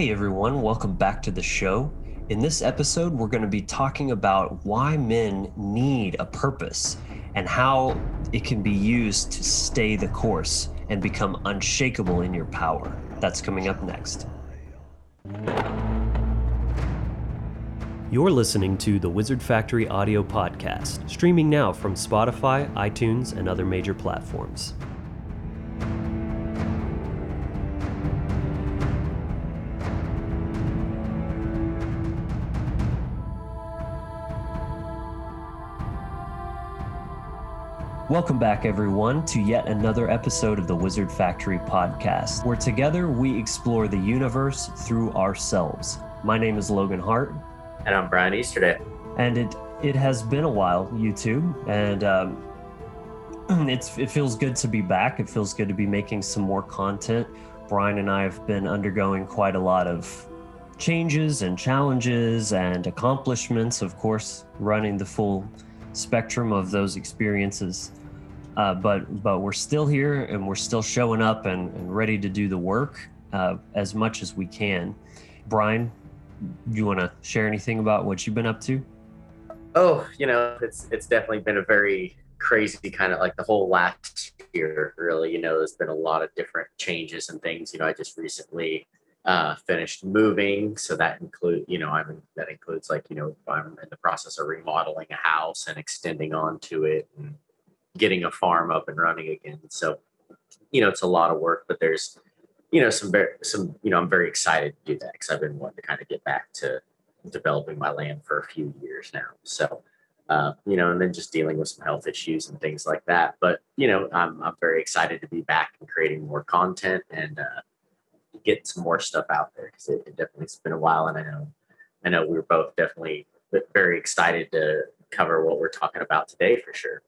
Hey everyone, welcome back to the show. In this episode, we're going to be talking about why men need a purpose and how it can be used to stay the course and become unshakable in your power. That's coming up next. You're listening to the Wizard Factory audio podcast, streaming now from Spotify, iTunes, and other major platforms. Welcome back, everyone, to yet another episode of the Wizard Factory podcast, where together we explore the universe through ourselves. My name is Logan Hart. And I'm Brian Easterday. And it it has been a while, YouTube, and um, it's it feels good to be back. It feels good to be making some more content. Brian and I have been undergoing quite a lot of changes and challenges and accomplishments, of course, running the full spectrum of those experiences. Uh, but but we're still here and we're still showing up and, and ready to do the work uh, as much as we can. Brian, do you want to share anything about what you've been up to? Oh, you know, it's it's definitely been a very crazy kind of like the whole last year. Really, you know, there's been a lot of different changes and things. You know, I just recently uh, finished moving, so that include you know I'm that includes like you know I'm in the process of remodeling a house and extending onto it and getting a farm up and running again. So, you know, it's a lot of work, but there's, you know, some very, some, you know, I'm very excited to do that because I've been wanting to kind of get back to developing my land for a few years now. So, uh, you know, and then just dealing with some health issues and things like that. But, you know, I'm, I'm very excited to be back and creating more content and uh, get some more stuff out there because it, it definitely has been a while. And I know, I know we we're both definitely very excited to cover what we're talking about today for sure.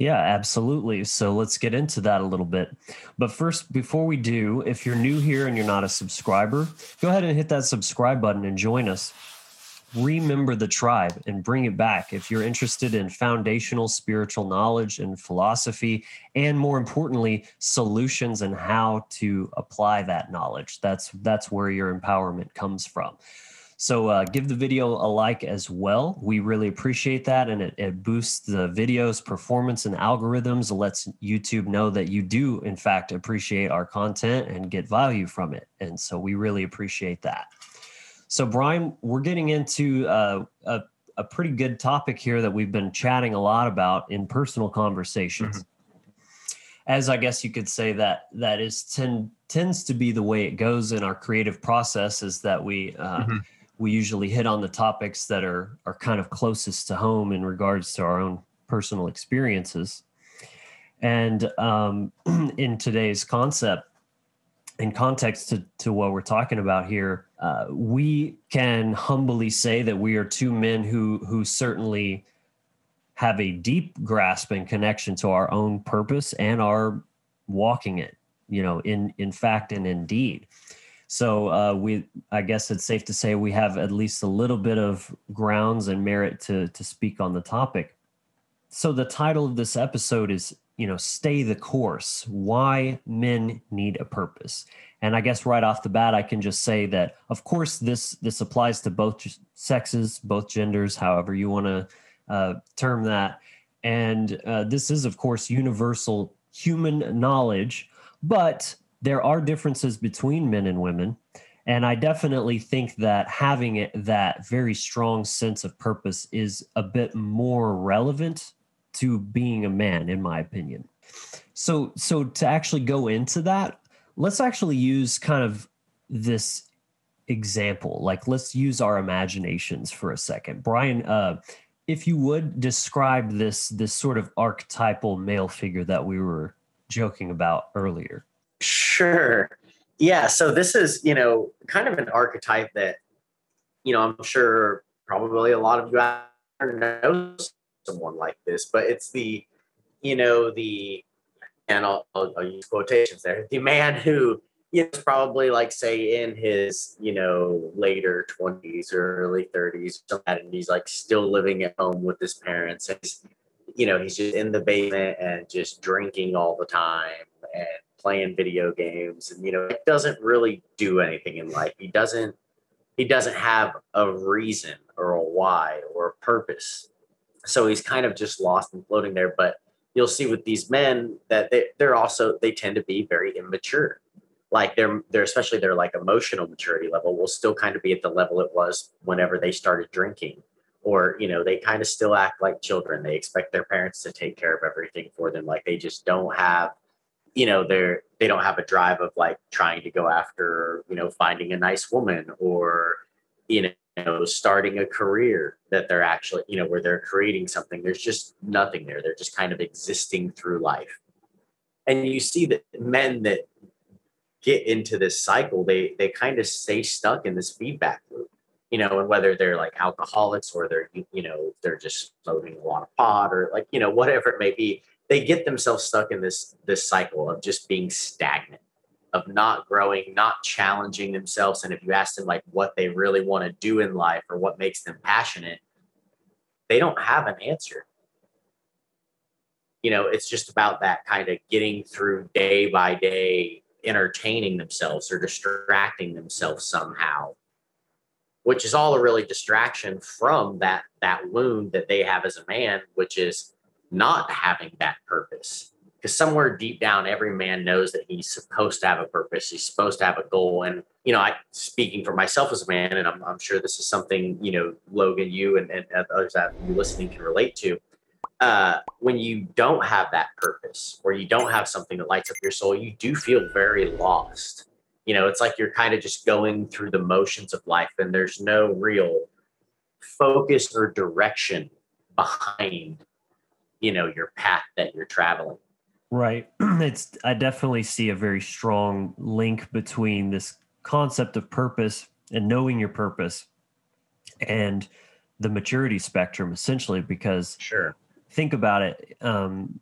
Yeah, absolutely. So let's get into that a little bit. But first, before we do, if you're new here and you're not a subscriber, go ahead and hit that subscribe button and join us. Remember the tribe and bring it back. If you're interested in foundational spiritual knowledge and philosophy, and more importantly, solutions and how to apply that knowledge, that's that's where your empowerment comes from. So uh, give the video a like as well. We really appreciate that. And it, it, boosts the video's performance and algorithms. It lets YouTube know that you do, in fact, appreciate our content and get value from it. And so we really appreciate that. So, Brian, we're getting into uh, a, a pretty good topic here that we've been chatting a lot about in personal conversations. Mm-hmm. As I guess you could say that that is tend, tends to be the way it goes in our creative process is that we uh, mm-hmm we usually hit on the topics that are are kind of closest to home in regards to our own personal experiences. And um, in today's concept, in context to, to what we're talking about here, uh, we can humbly say that we are two men who who certainly have a deep grasp and connection to our own purpose and are walking it, you know, in in fact and indeed. So uh, we, I guess it's safe to say we have at least a little bit of grounds and merit to to speak on the topic. So the title of this episode is, you know, stay the course. Why men need a purpose. And I guess right off the bat, I can just say that, of course, this this applies to both sexes, both genders, however you want to uh, term that. And uh, this is, of course, universal human knowledge, but there are differences between men and women. And I definitely think that having it, that very strong sense of purpose is a bit more relevant to being a man, in my opinion. So, so to actually go into that, let's actually use kind of this example. Like, let's use our imaginations for a second. Brian, uh, if you would describe this this sort of archetypal male figure that we were joking about earlier. Sure. Yeah. So this is, you know, kind of an archetype that, you know, I'm sure probably a lot of you out there know someone like this, but it's the, you know, the, and I'll, I'll, I'll use quotations there, the man who, you know, is probably like say in his, you know, later 20s or early 30s, and he's like still living at home with his parents. And you know, he's just in the basement and just drinking all the time and playing video games and you know it doesn't really do anything in life. He doesn't he doesn't have a reason or a why or a purpose. So he's kind of just lost and floating there. But you'll see with these men that they, they're also they tend to be very immature. Like they're they're especially their like emotional maturity level will still kind of be at the level it was whenever they started drinking. Or you know they kind of still act like children. They expect their parents to take care of everything for them. Like they just don't have you know they're they don't have a drive of like trying to go after you know finding a nice woman or you know starting a career that they're actually you know where they're creating something. There's just nothing there. They're just kind of existing through life. And you see that men that get into this cycle they they kind of stay stuck in this feedback loop you know and whether they're like alcoholics or they're you know they're just smoking a lot of pot or like you know whatever it may be they get themselves stuck in this this cycle of just being stagnant of not growing not challenging themselves. And if you ask them like what they really want to do in life or what makes them passionate they don't have an answer. You know it's just about that kind of getting through day by day entertaining themselves or distracting themselves somehow which is all a really distraction from that that wound that they have as a man which is not having that purpose. Because somewhere deep down every man knows that he's supposed to have a purpose. He's supposed to have a goal. And you know i speaking for myself as a man and i'm, I'm sure this is something you know logan you and, and others that you listening can relate to uh, when you don't have that purpose or you don't have something that lights up your soul you do feel very lost. You know it's like you're kind of just going through the motions of life and there's no real focus or direction behind you know your path that you're traveling. Right. It's i definitely see a very strong link between this concept of purpose and knowing your purpose and the maturity spectrum essentially because sure. think about it um,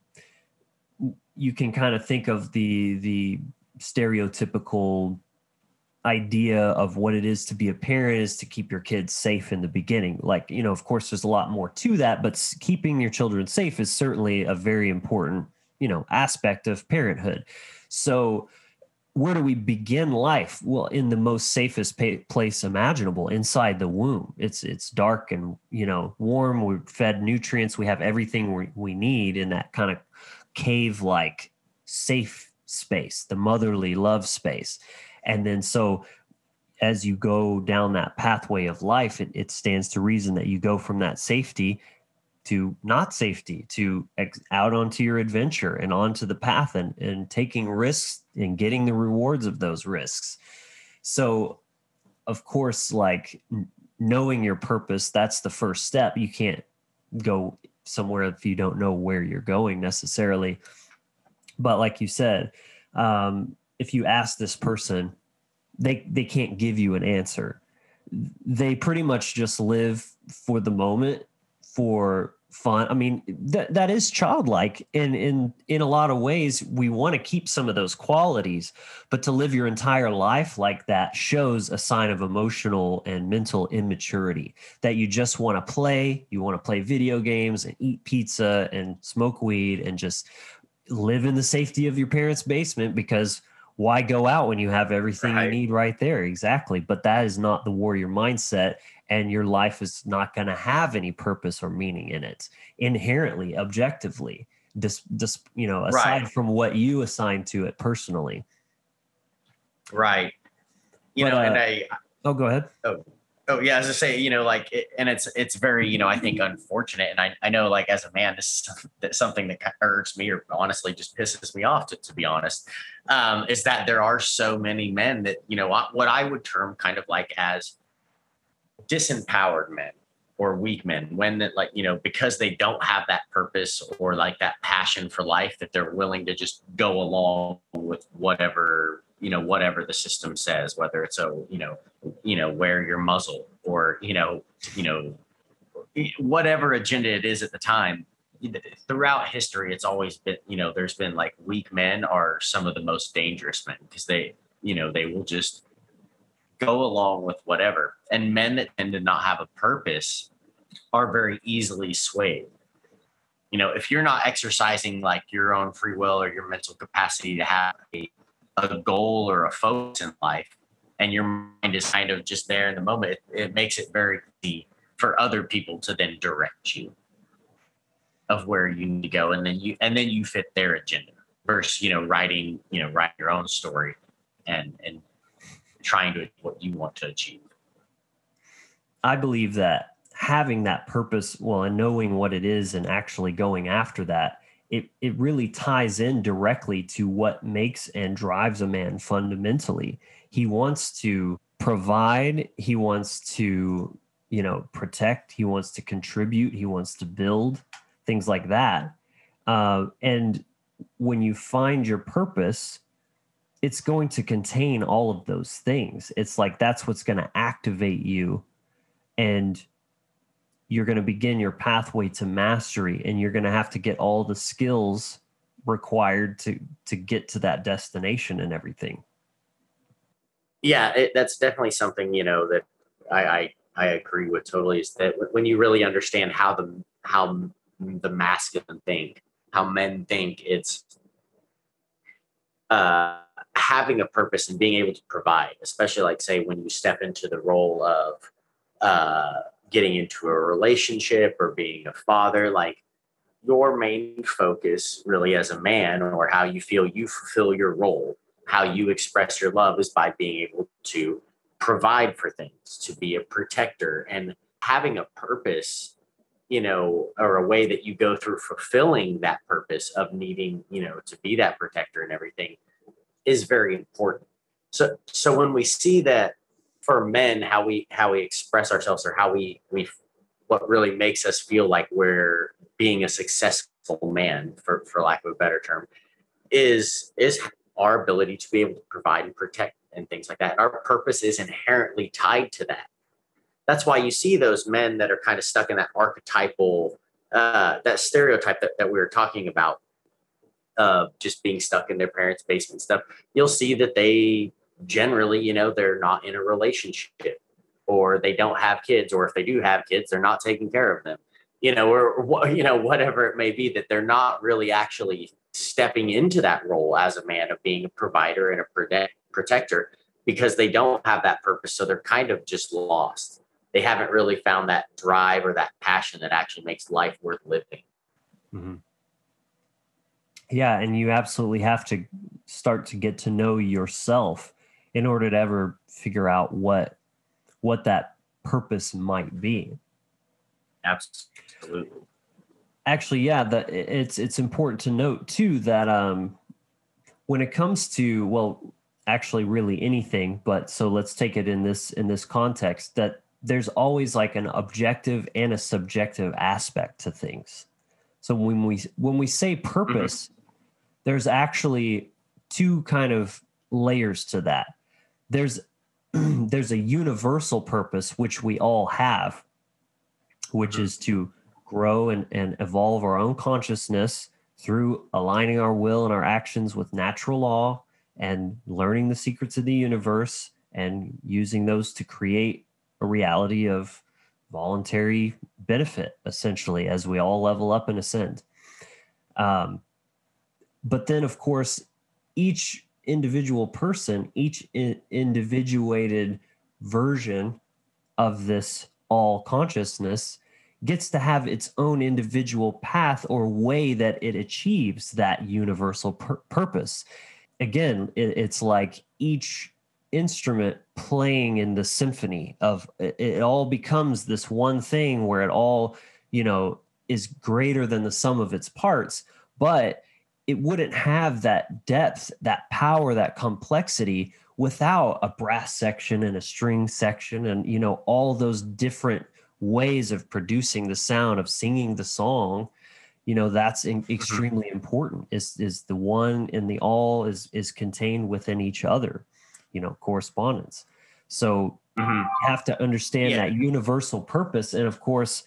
you can kind of think of the the stereotypical idea of what it is to be a parent is to keep your kids safe in the beginning. Like, you know, of course, there's a lot more to that, but keeping your children safe is certainly a very important, you know, aspect of parenthood. So, where do we begin life? Well, in the most safest pa- place imaginable, inside the womb. It's it's dark and you know warm. We're fed nutrients. We have everything we, we need in that kind of cave like safe space, the motherly love space. And then so as you go down that pathway of life, it, it stands to reason that you go from that safety to not safety to ex- out onto your adventure and onto the path and, and taking risks and getting the rewards of those risks. So, of course, like knowing your purpose, that's the first step. You can't go somewhere if you don't know where you're going necessarily. But like you said, um, if you ask this person, they they can't give you an answer. They pretty much just live for the moment, for fun. I mean, that that is childlike, and in in a lot of ways, we want to keep some of those qualities. But to live your entire life like that shows a sign of emotional and mental immaturity. That you just want to play, you want to play video games and eat pizza and smoke weed and just live in the safety of your parents' basement because why go out when you have everything right. you need right there? Exactly. But that is not the warrior mindset. And your life is not going to have any purpose or meaning in it inherently, objectively, just, just you know, aside right. from what you assign to it personally. Right. You but, know, uh, and I, oh, go ahead. Oh, Oh yeah, as I say, you know, like, and it's it's very, you know, I think unfortunate, and I, I know, like, as a man, this is something that irks me, or honestly, just pisses me off, to, to be honest, um, is that there are so many men that, you know, what I would term kind of like as disempowered men or weak men, when that, like, you know, because they don't have that purpose or like that passion for life, that they're willing to just go along with whatever you know whatever the system says whether it's a you know you know wear your muzzle or you know you know whatever agenda it is at the time throughout history it's always been you know there's been like weak men are some of the most dangerous men because they you know they will just go along with whatever. And men that tend to not have a purpose are very easily swayed. You know, if you're not exercising like your own free will or your mental capacity to have a, a goal or a focus in life, and your mind is kind of just there in the moment, it, it makes it very easy for other people to then direct you of where you need to go, and then you and then you fit their agenda versus you know writing you know write your own story and and trying to what you want to achieve. I believe that having that purpose, well, and knowing what it is and actually going after that, it, it really ties in directly to what makes and drives a man fundamentally. He wants to provide, he wants to, you know, protect, he wants to contribute, he wants to build, things like that. Uh, and when you find your purpose, it's going to contain all of those things. It's like that's what's going to activate you and you're going to begin your pathway to mastery and you're going to have to get all the skills required to to get to that destination and everything. Yeah it, that's definitely something you know that I, I i agree with totally is that when you really understand how the how the masculine think how men think it's uh having a purpose and being able to provide especially like say when you step into the role of uh getting into a relationship or being a father like your main focus really as a man or how you feel you fulfill your role how you express your love is by being able to provide for things to be a protector and having a purpose you know or a way that you go through fulfilling that purpose of needing you know to be that protector and everything is very important. So so when we see that for men how we how we express ourselves or how we we what really makes us feel like we're being a successful man for for lack of a better term is is our ability to be able to provide and protect and things like that. Our purpose is inherently tied to that. That's why you see those men that are kind of stuck in that archetypal uh, that stereotype that, that we were talking about uh, just being stuck in their parents basement stuff. You'll see that they generally, you know, they're not in a relationship or they don't have kids, or if they do have kids, they're not taking care of them, you know, or, you know, whatever it may be, that they're not really actually stepping into that role as a man of being a provider and a protect, protector because they don't have that purpose. So they're kind of just lost. They haven't really found that drive or that passion that actually makes life worth living. Mm-hmm. Yeah. And you absolutely have to start to get to know yourself in order to ever figure out what what that purpose might be. Absolutely. Actually, yeah, that it's it's important to note too that um, when it comes to well, actually, really anything, but so let's take it in this in this context that there's always like an objective and a subjective aspect to things. So when we when we say purpose, mm-hmm. there's actually two kind of layers to that there's there's a universal purpose which we all have which mm-hmm. is to grow and, and evolve our own consciousness through aligning our will and our actions with natural law and learning the secrets of the universe and using those to create a reality of voluntary benefit essentially as we all level up and ascend um, but then of course each individual person, each individuated version of this all consciousness gets to have its own individual path or way that it achieves that universal pur- purpose. Again, it, it's like each instrument playing in the symphony of it, it all becomes this one thing where it all, you know, is greater than the sum of its parts. But it wouldn't have that depth, that power, that complexity without a brass section and a string section and you know all those different ways of producing the sound of singing the song you know that's in, mm-hmm. extremely important is is the one and the all is is contained within each other you know correspondence so mm-hmm. you have to understand yeah. that universal purpose and of course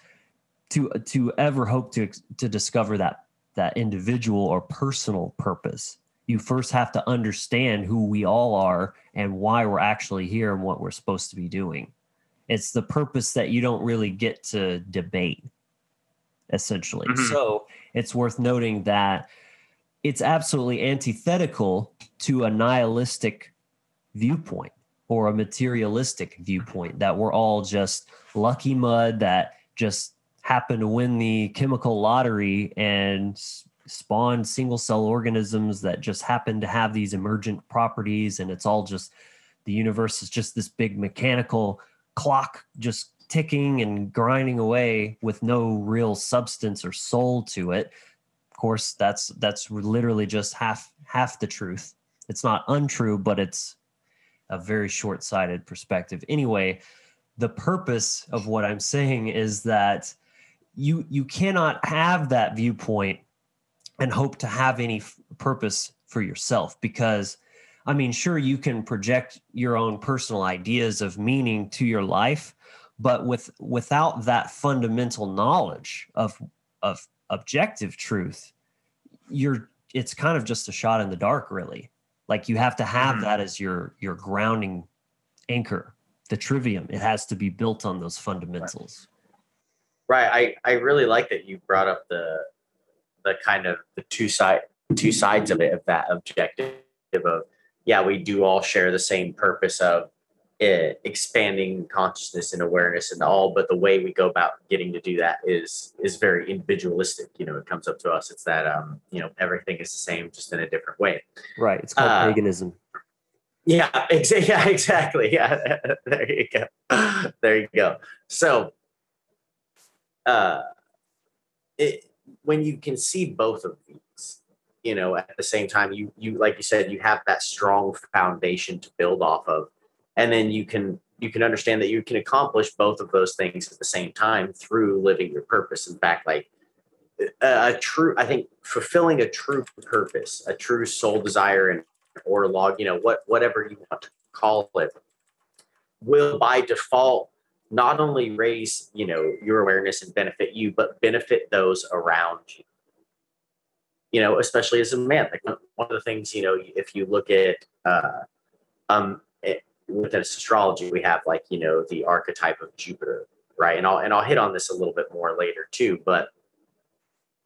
to to ever hope to to discover that that individual or personal purpose. You first have to understand who we all are and why we're actually here and what we're supposed to be doing. It's the purpose that you don't really get to debate. essentially. Mhm. So it's worth noting that it's absolutely antithetical to a nihilistic viewpoint or a materialistic viewpoint that we're all just lucky mud that just happened to win the chemical lottery and s- spawn single cell organisms that just happen to have these emergent properties and it's all just the universe is just this big mechanical clock just ticking and grinding away with no real substance or soul to it. Of course that's that's literally just half half the truth. It's not untrue but it's a very short-sighted perspective. Anyway the purpose of what i'm saying is that you you cannot have that viewpoint and hope to have any f- purpose for yourself because i mean sure you can project your own personal ideas of meaning to your life but with without that fundamental knowledge of of objective truth you're it's kind of just a shot in the dark really. Like you have to have Mhm. that as your your grounding anchor the trivium. It has to be built on those fundamentals Right. I, I really like that you brought up the the kind of the two side two sides of it of that objective of yeah we do all share the same purpose of uh, expanding consciousness and awareness and all but the way we go about getting to do that is is very individualistic you know it comes up to us it's that um you know everything is the same just in a different way right it's called Uh, paganism Yeah, exa- yeah, exactly. Yeah, there you go. There you go. So, uh, it, when you can see both of these, you know, at the same time, you you like you said, you have that strong foundation to build off of, and then you can you can understand that you can accomplish both of those things at the same time through living your purpose. In fact, like a, a true, I think fulfilling a true purpose, a true soul desire, and or log, you know, what whatever you want to call it, will by default not only raise, you know, your awareness and benefit you, but benefit those around you. You know, especially as a man. Like one of the things, you know, if you look at uh um it, within astrology, we have like, you know, the archetype of Jupiter, right? And I'll and I'll hit on this a little bit more later too, but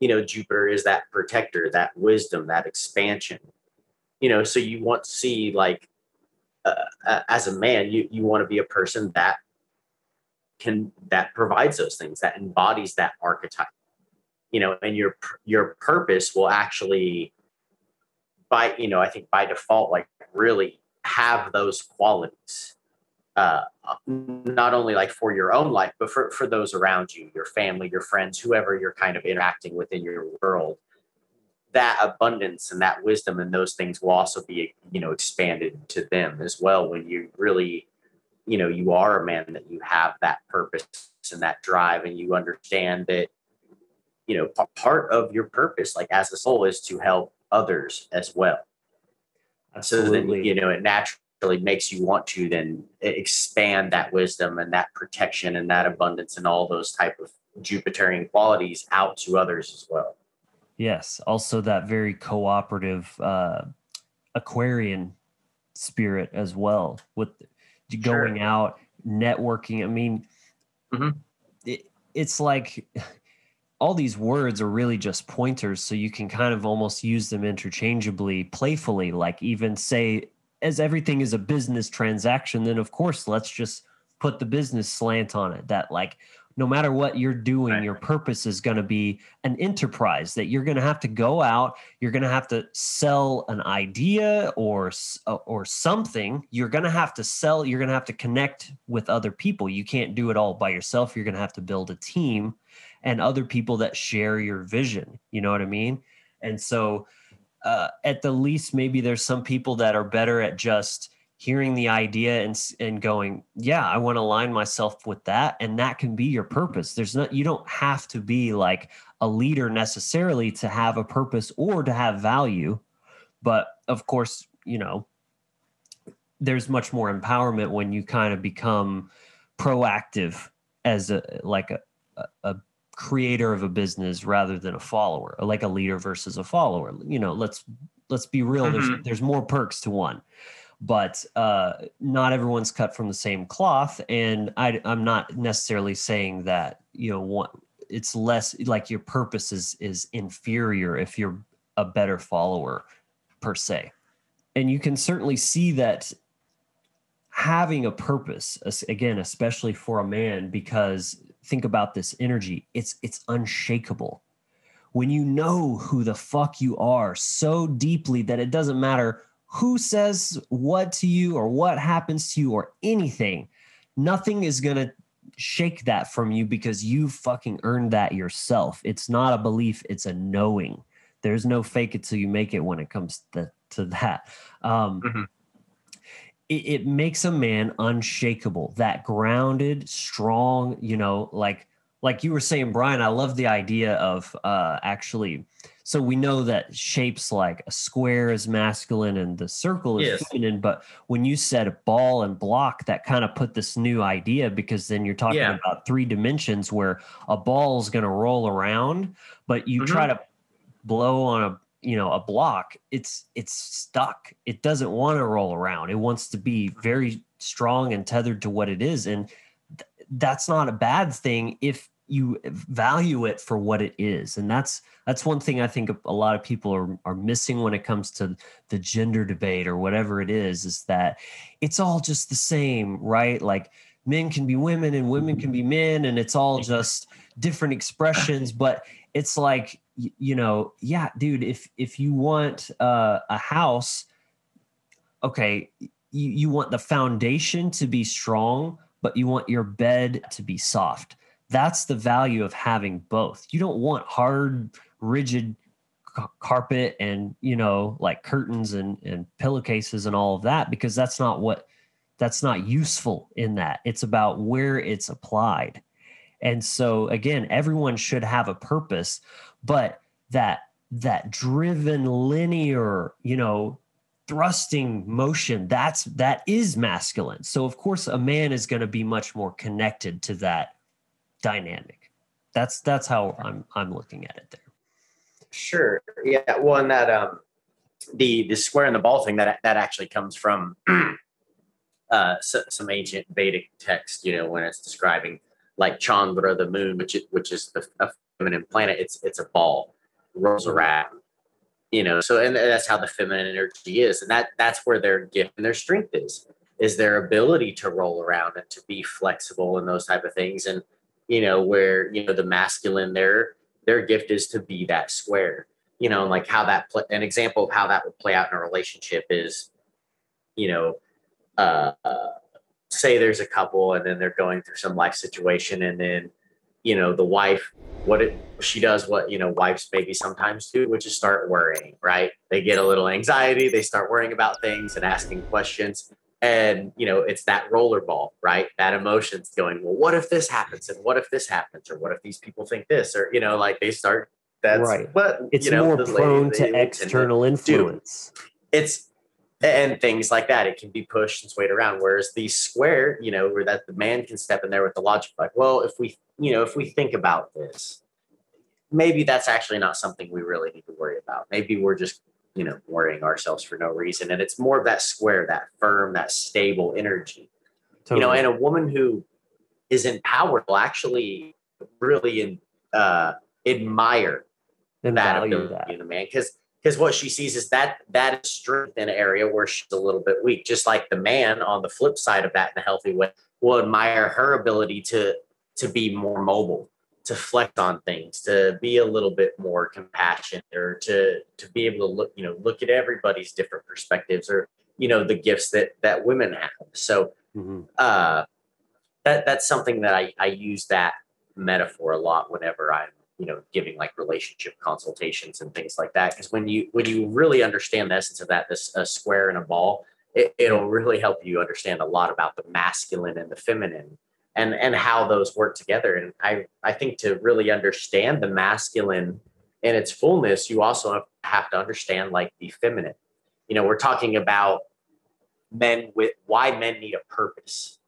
you know, Jupiter is that protector, that wisdom, that expansion you know so you want to see like uh, as a man you you want to be a person that can that provides those things that embodies that archetype. You know and your your purpose will actually by you know i think by default like really have those qualities uh not only like for your own life but for for those around you your family your friends whoever you're kind of interacting with in your world. That abundance and that wisdom and those things will also be you know expanded to them as well when you really you know you are a man that you have that purpose and that drive and you understand that you know p- part of your purpose like as a soul is to help others as well. So then absolutely. you know it naturally makes you want to then expand that wisdom and that protection and that abundance and all those type of jupiterian qualities out to others as well. Yes, also that very cooperative uh, Aquarian spirit as well with Sure. going out, networking. I mean, Mhm. it, it's like all these words are really just pointers, so you can kind of almost use them interchangeably, playfully. Like even say, as everything is a business transaction, then of course let's just put the business slant on it. That like no matter what you're doing, Right. your purpose is going to be an enterprise that you're going to have to go out. You're going to have to sell an idea or uh, or something. You're going to have to sell. You're going to have to connect with other people. You can't do it all by yourself. You're going to have to build a team and other people that share your vision. You know what I mean? And so, uh, at the least, maybe there's some people that are better at just hearing the idea and and going, yeah, I want to align myself with that, and that can be your purpose. There's not you don't have to be like a leader necessarily to have a purpose or to have value, but of course, you know, there's much more empowerment when you kind of become proactive as a like a, a, creator of a business rather than a follower, like a leader versus a follower. You know, let's let's be real. There's mm-hmm. there's more perks to one but uh, not everyone's cut from the same cloth. And I, I'm not necessarily saying that you know one it's less like your purpose is is inferior if you're a better follower per se and you can certainly see that having a purpose again especially for a man because think about this energy it's it's unshakable when you know who the fuck you are so deeply that it doesn't matter who says what to you or what happens to you or anything nothing is going to shake that from you because you fucking earned that yourself. It's not a belief it's a knowing. There's no fake it till you make it when it comes to, to that. Um, mm-hmm. it, it makes a man unshakable that grounded strong you know like like you were saying brian i love the idea of uh actually so we know that shapes like a square is masculine and the circle is yes. feminine but when you said a ball and block that kind of put this new idea because then you're talking yeah. about three dimensions where a ball is going to roll around but you mm-hmm. try to blow on a you know a block it's it's stuck it doesn't want to roll around it wants to be very strong and tethered to what it is and that's not a bad thing if you value it for what it is. And that's that's one thing i think a lot of people are, are missing when it comes to the gender debate or whatever it is is that it's all just the same right? Like men can be women and women can be men and it's all just different expressions. But it's like you know, yeah, dude, if if you want uh, a house, okay, you, you want the foundation to be strong, but you want your bed to be soft. That's the value of having both. You don't want hard, rigid carpet and you know like curtains and and pillowcases and all of that because that's not what that's not useful in that it's about where it's applied and so again everyone should have a purpose but that that driven linear you know thrusting motion that's that is masculine. So of course a man is going to be much more connected to that dynamic. That's that's how i'm i'm looking at it there. Sure. Yeah well and that um the the square and the ball thing that that actually comes from uh some ancient vedic text you know when it's describing like chandra the moon which is, which is the feminine planet. It's it's a ball. Rolls around you know so and that's how the feminine energy is and that that's where their gift and their strength is is their ability to roll around and to be flexible and those type of things and you know where you know the masculine their their gift is to be that square you know like how that play, an example of how that would play out in a relationship is you know uh, uh say there's a couple and then they're going through some life situation and then you know the wife what it she does what you know wives maybe sometimes do which is start worrying right? They get a little anxiety they start worrying about things and asking questions. And you know it's that roller ball right? That emotions going well what if this happens? And what if this happens? Or what if these people think this? Or you know like they start that's right. but it's you know, more prone to external influence. Do. it's and things like that. It can be pushed and swayed around. Whereas the square, you know, where that the man can step in there with the logic, like, well, if we, you know, if we think about this, maybe that's actually not something we really need to worry about. Maybe we're just, you know, worrying ourselves for no reason. And it's more of that square, that firm, that stable energy. Totally. You know, and a woman who is empowered will actually really in, uh, admire and that ability that. in a man because because what she sees is that that is strength in an area where she's a little bit weak. Just like the man on the flip side of that in a healthy way will admire her ability to to be more mobile, to flex on things, to be a little bit more compassionate, or to to be able to look, you know, look at everybody's different perspectives, or you know, the gifts that that women have. So mm-hmm. uh, that that's something that I I use that metaphor a lot whenever I'm you know giving like relationship consultations and things like that because when you when you really understand the essence of that this a square and a ball it, it'll really help you understand a lot about the masculine and the feminine and and how those work together. And i i think to really understand the masculine in its fullness you also have to understand like the feminine. You know we're talking about men with why men need a purpose.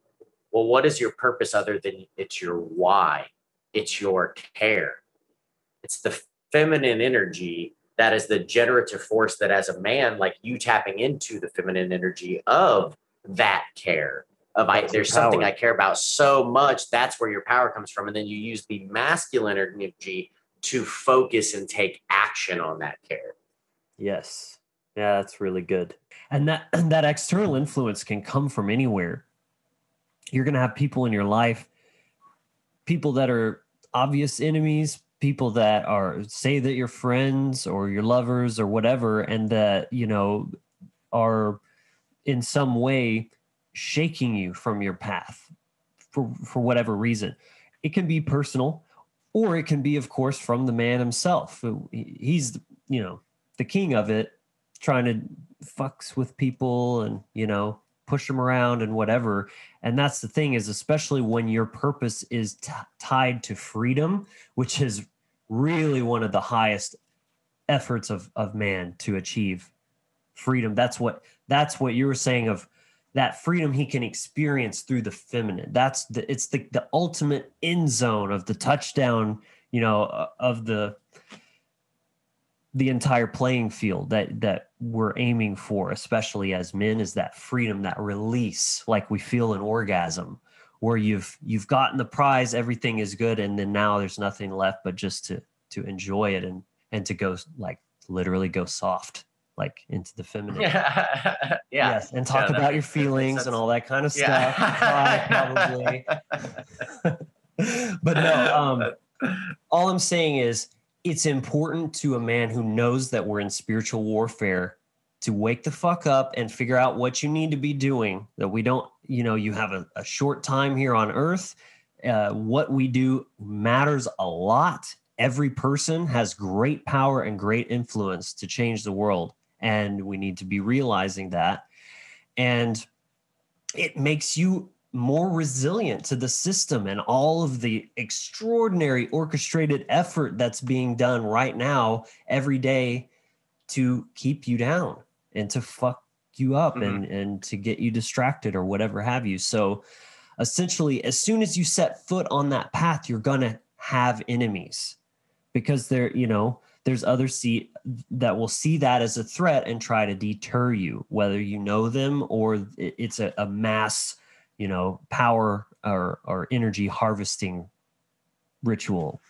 Well what is your purpose other than it's your why? It's your care it's the feminine energy that is the generative force that as a man like you tapping into the feminine energy of that care of I, there's something I care about so much. That's where your power comes from. And then you use the masculine energy to focus and take action on that care. Yes. Yeah, that's really good. And that and that external influence can come from anywhere. You're going to have people in your life people that are obvious enemies, people that are say that you're friends or your lovers or whatever and that, you know, are in some way shaking you from your path for for whatever reason. It can be personal or it can be of course from the man himself. He's, you know, the king of it trying to fucks with people and you know push them around and whatever. And that's the thing is especially when your purpose is t- tied to freedom which is really one of the highest efforts of of man to achieve freedom. That's what that's what you were saying of that freedom he can experience through the feminine. That's the it's the the ultimate end zone of the touchdown you know uh, of the the entire playing field that that we're aiming for especially as men is that freedom that release like we feel an orgasm where you've you've gotten the prize everything is good and then now there's nothing left but just to to enjoy it and and to go like literally go soft like into the feminine yeah, yeah. yes and talk yeah, about your feelings and all that kind of stuff yeah. probably but no um all i'm saying is it's important to a man who knows that we're in spiritual warfare to wake the fuck up and figure out what you need to be doing that we don't you know you have a, a short time here on earth. Uh, what we do matters a lot. Every person has great power and great influence to change the world and we need to be realizing that. And it makes you more resilient to the system and all of the extraordinary orchestrated effort that's being done right now every day to keep you down and to fuck you up mm-hmm. and and to get you distracted or whatever have you so essentially as soon as you set foot on that path you're going to have enemies because there you know there's other see that will see that as a threat and try to deter you whether you know them or it's a, a mass you know power or or energy harvesting ritual.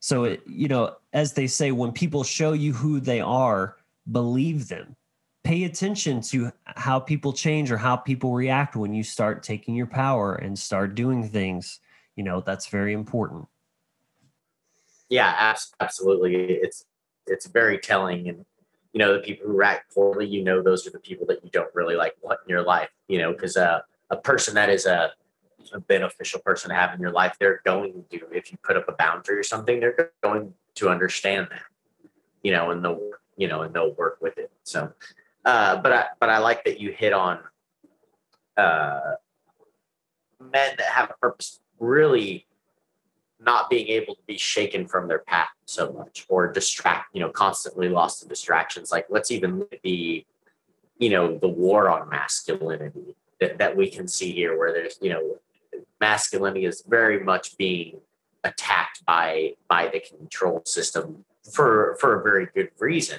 So it, you know as they say when people show you who they are believe them. Pay attention to how people change or how people react when you start taking your power and start doing things. You know that's very important. Yeah absolutely. It's it's very telling. And you know the people who react poorly you know those are the people that you don't really like want in your life you know because uh a person that is a, a beneficial person to have in your life, they're going to, if you put up a boundary or something, they're going to understand that, you know, and they'll, you know, and they'll work with it. So, uh, but I, but I like that you hit on, uh, men that have a purpose really not being able to be shaken from their path so much or distract, you know, constantly lost in distractions. Like let's even be, you know, the war on masculinity that, that we can see here where there's you know masculinity is very much being attacked by by the control system for for a very good reason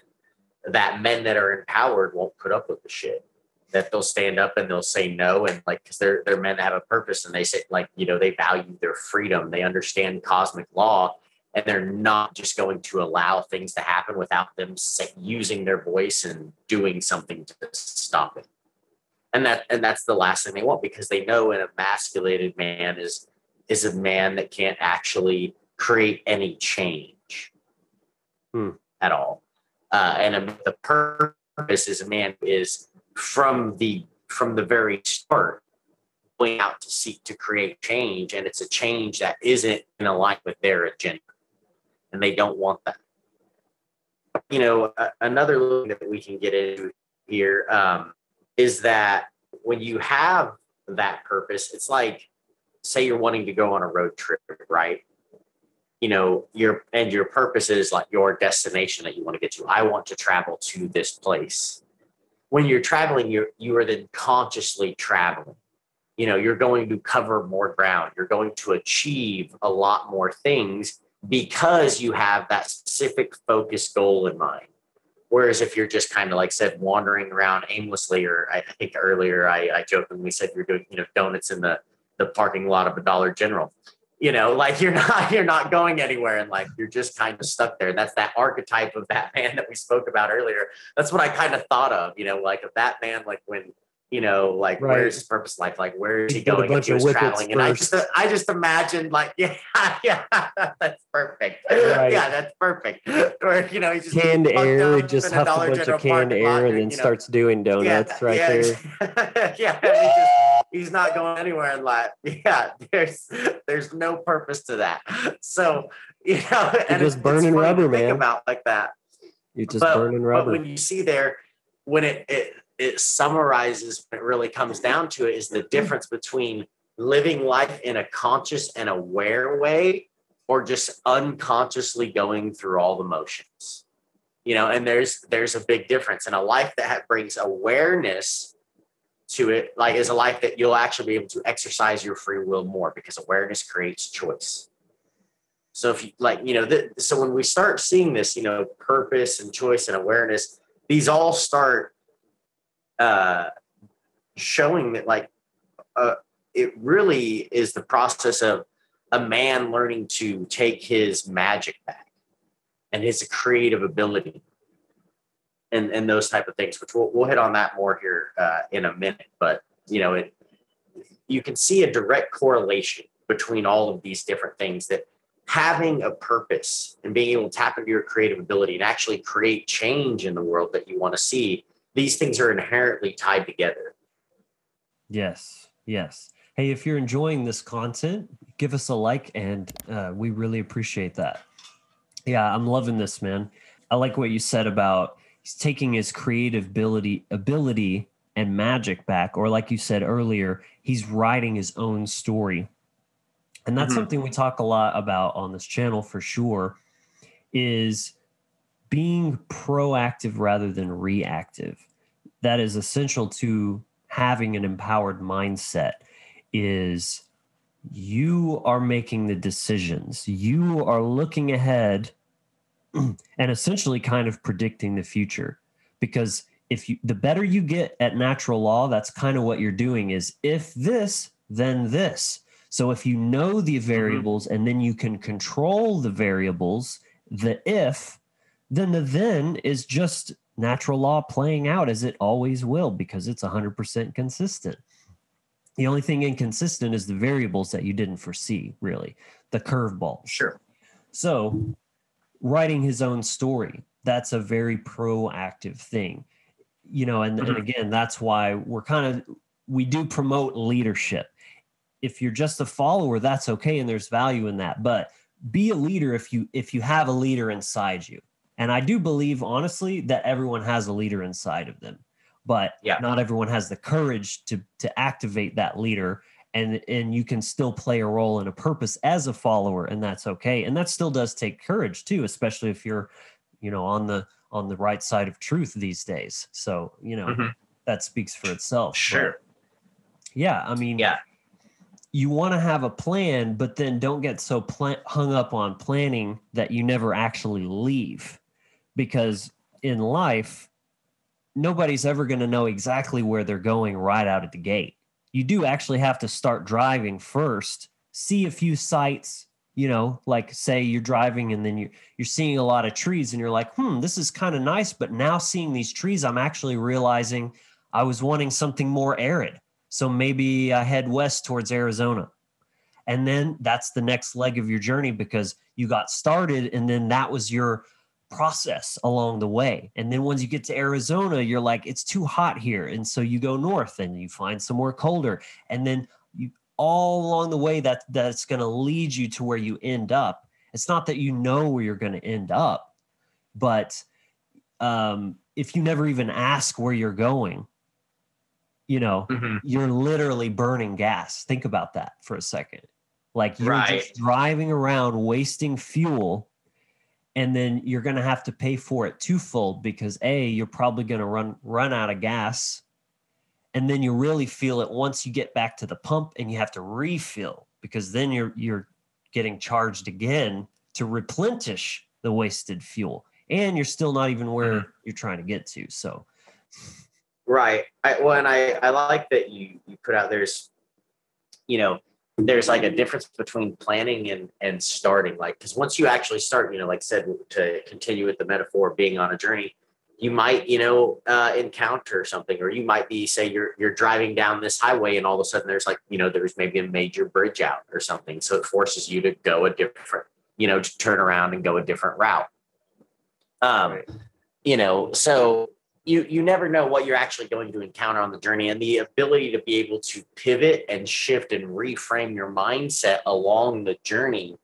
that men that are empowered won't put up with the shit that they'll stand up and they'll say no and like because they're they're men that have a purpose and they say like you know they value their freedom they understand cosmic law and they're not just going to allow things to happen without them using their voice and doing something to stop it and that and that's the last thing they want because they know an emasculated man is is a man that can't actually create any change hmm. at all uh, and a, the purpose is a man is from the from the very start going out to seek to create change and it's a change that isn't in alignment with their agenda and they don't want that you know another thing that we can get into here um, is that when you have that purpose, it's like, say you're wanting to go on a road trip, right? You know, your and your purpose is like your destination that you want to get to. I want to travel to this place. When you're traveling, you're you are then consciously traveling. You know, you're going to cover more ground. You're going to achieve a lot more things because you have that specific focus goal in mind Whereas if you're just kind of like said wandering around aimlessly, or I, I think earlier I, I jokingly said you're doing you know donuts in the the parking lot of a Dollar General. You know, like you're not you're not going anywhere in life. You're just kind of stuck there. That's that archetype of that man that we spoke about earlier. That's what I kind of thought of. You know, like of that man, like when you know, like Right. where's his purpose in life? Like where is he He's a going? if he was traveling, and I just. I just imagined like yeah yeah that's perfect. Right. Yeah, that's perfect. Or you know, he just Canned air, just in a a bunch of canned air and you then know, starts doing donuts right yeah, there. yeah, he just, he's not going anywhere in life. Yeah, there's there's no purpose to that. So you know, and just it's- burning it's rubber, man. about like that. You're just But- burning rubber. But when you see there, when it it it summarizes, when it really comes down to it, is the difference between living life in a conscious and aware way, or just unconsciously going through all the motions. You know, and there's there's a big difference. And a life that brings awareness to it, like is a life that you'll actually be able to exercise your free will more because awareness creates choice. So if you like, you know, so when we start seeing this, you know, purpose and choice and awareness, these all start uh, showing that like uh, it really is the process of a man learning to take his magic back and his creative ability and and those type of things, which we'll, we'll hit on that more here uh, in a minute. But you know, it you can see a direct correlation between all of these different things that having a purpose and being able to tap into your creative ability and actually create change in the world that you want to see these things are inherently tied together Yes, yes. Hey, if you're enjoying this content, give us a like, and uh, we really appreciate that. Yeah, I'm loving this, man. I like what you said about he's taking his creative ability, ability and magic back, or like you said earlier, he's writing his own story, and that's Mhm. something we talk a lot about on this channel for sure. Is being proactive rather than reactive. That is essential to having an empowered mindset is you are making the decisions. You are looking ahead and essentially kind of predicting the future because if you the better you get at natural law that's kind of what you're doing is if this then this so if you know the mm-hmm. variables and then you can control the variables the if then the then is just natural law playing out as it always will because it's 100% consistent. The only thing inconsistent is the variables that you didn't foresee, really, the curveball. sure So, writing his own story, that's a very proactive thing. You know, and, and Mhm. again, that's why we're kind of, we do promote leadership. If you're just a follower, that's okay. And there's value in that. But be a leader if you if you have a leader inside you and i do believe honestly that everyone has a leader inside of them but Yeah. not everyone has the courage to to activate that leader and and you can still play a role and a purpose as a follower and that's okay and that still does take courage too especially if you're you know on the on the right side of truth these days so you know Mhm. that speaks for itself But, sure yeah i mean yeah you want to have a plan, but then don't get so hung up on planning that you never actually leave. Because in life, nobody's ever going to know exactly where they're going right out of the gate. You do actually have to start driving first, see a few sights, you know, like say you're driving and then you're, you're seeing a lot of trees and you're like, "Hmm, this is kind of nice, but now seeing these trees, I'm actually realizing I was wanting something more arid." So maybe I head west towards Arizona. And then that's the next leg of your journey because you got started and then that was your process along the way. And then once you get to Arizona, you're like, it's too hot here. And so you go north and you find somewhere colder. And then you all along the way that that's going to lead you to where you end up. It's not that you know where you're going to end up, but um, if you never even ask where you're going, you know, Mhm. you're literally burning gas. Think about that for a second. Like you're Right. just driving around wasting fuel and then you're going to have to pay for it twofold because a you're probably going to run run out of gas and then you really feel it once you get back to the pump and you have to refill because then you're you're getting charged again to replenish the wasted fuel and you're still not even where Mm-hmm. you're trying to get to. So, Right. I, well, and I, I like that you, you put out there's, you know, there's like a difference between planning and, and starting. Like, because once you actually start, you know, like I said, to continue with the metaphor of being on a journey, you might, you know, uh, encounter something, or you might be, say, you're you're driving down this highway, and all of a sudden there's like, you know, there's maybe a major bridge out or something, so it forces you to go a different, you know, to turn around and go a different route. Um, Right. you know, so you you never know what you're actually going to encounter on the journey and the ability to be able to pivot and shift and reframe your mindset along the journey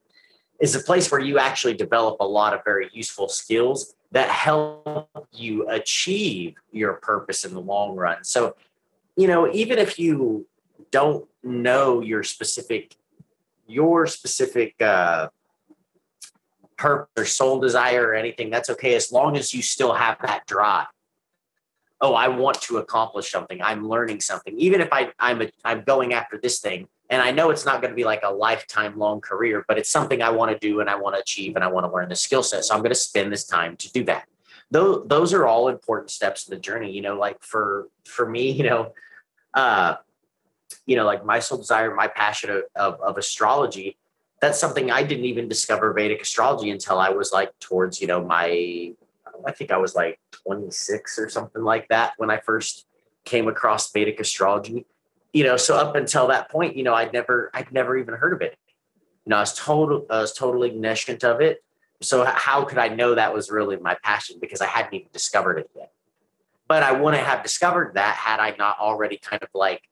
is a place where you actually develop a lot of very useful skills that help you achieve your purpose in the long run. So you know even if you don't know your specific your specific uh purpose or soul desire or anything that's okay as long as you still have that drive oh i want to accomplish something. I'm learning something. Even if I, i'm a, i'm going after this thing and i know it's not going to be like a lifetime long career but it's something i want to do and i want to achieve and i want to learn the skill set. So i'm going to spend this time to do that. Those, those are all important steps in the journey you know like for for me you know uh you know like my soul desire my passion of, of, of astrology that's something i didn't even discover vedic astrology until i was like towards you know my I think I was like 26 or something like that when I first came across Vedic astrology. You know, so up until that point, you know, I'd never, I'd never even heard of it. You know, I was total, I was totally ignorant of it. So how could I know that was really my passion because I hadn't even discovered it yet. But I wouldn't have discovered that had I not already kind of like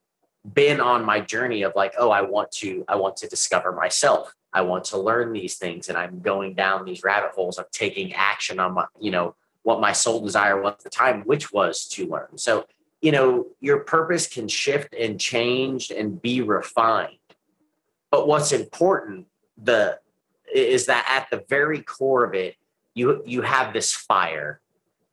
been on my journey of like, oh, I want to, I want to discover myself. I want to learn these things, and I'm going down these rabbit holes I'm taking action on my, you know, what my sole desire was at the time, which was to learn. So, you know, your purpose can shift and change and be refined. But what's important, the is that at the very core of it, you you have this fire,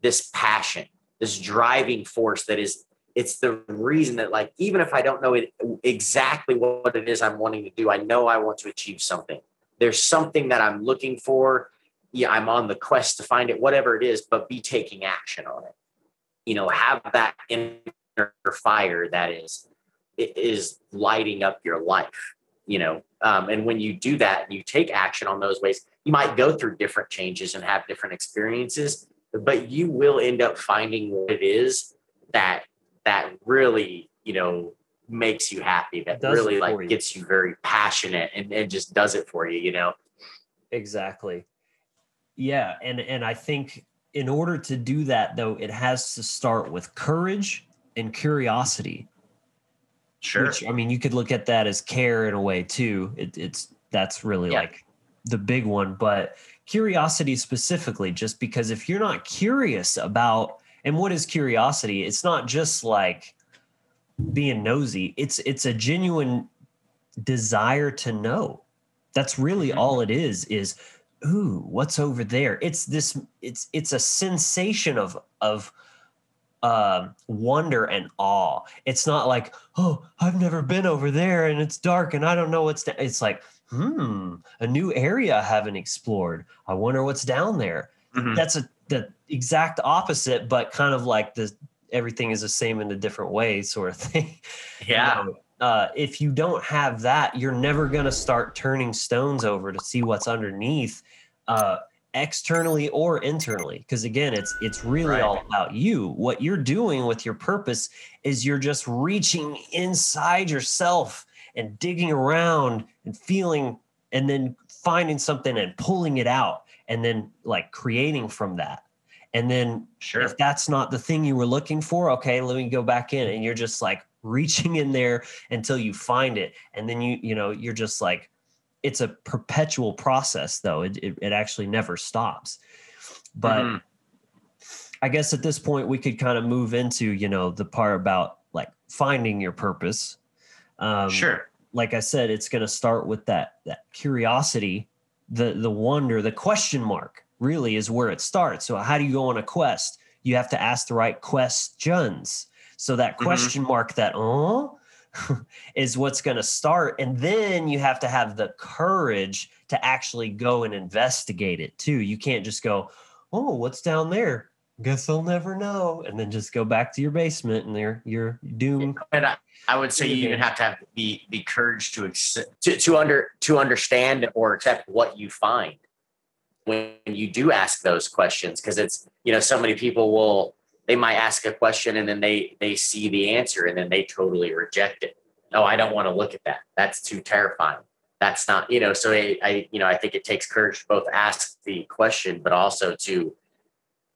this passion, this driving force that is it's the reason that like even if I don't know it exactly what it is I'm wanting to do, I know I want to achieve something. There's something that I'm looking for. Yeah, I'm on the quest to find it, whatever it is, but be taking action on it. You know, have that inner fire that is is lighting up your life. You know, um, and when you do that, you take action on those ways. You might go through different changes and have different experiences, but you will end up finding what it is that that really, you know, makes you happy, that Does really like you. gets you very passionate and, and just does it for you, you know? Exactly. Yeah, and and I think in order to do that though, it has to start with courage and curiosity. Which I mean, you could look at that as care in a way too. It, it's that's really Yeah. like the big one, but curiosity specifically, just because if you're not curious about and what is curiosity, it's not just like being nosy. It's it's a genuine desire to know. That's really Mhm. all it is. Is ooh, what's over there? It's this. It's it's a sensation of of um, wonder and awe. It's not like, oh, I've never been over there and it's dark and I don't know what's. Da-. It's like, hmm, a new area I haven't explored. I wonder what's down there. Mhm. That's a the exact opposite, but kind of like the everything is the same in a different way sort of thing. Yeah. You know, uh, if you don't have that, you're never going to start turning stones over to see what's underneath, uh, externally or internally. Because again, it's it's really Right. all about you. What you're doing with your purpose is you're just reaching inside yourself and digging around and feeling, and then finding something and pulling it out, and then like creating from that. And then Sure. if that's not the thing you were looking for, okay, let me go back in. And you're just like reaching in there until you find it. And then you, you know, you're just like, it's a perpetual process though. It, it, it actually never stops. But Mhm. I guess at this point we could kind of move into, you know, the part about like finding your purpose. Um, sure. like I said, it's going to start with that that curiosity, the the wonder, the question mark. Really is where it starts. So how do you go on a quest? You have to ask the right questions. So that Mhm. question mark, that oh, is what's going to start, and then you have to have the courage to actually go and investigate it too. You can't just go, oh, what's down there? Guess I'll never know. And then just go back to your basement and you're you're doomed. And I, I would say you even have to have the the courage to accept, to to under to understand or accept what you find when you do ask those questions because it's you know so many people will they might ask a question and then they they see the answer and then they totally reject it. No, I don't want to look at that. That's too terrifying. That's not you know. So I, I you know I think it takes courage to both ask the question but also to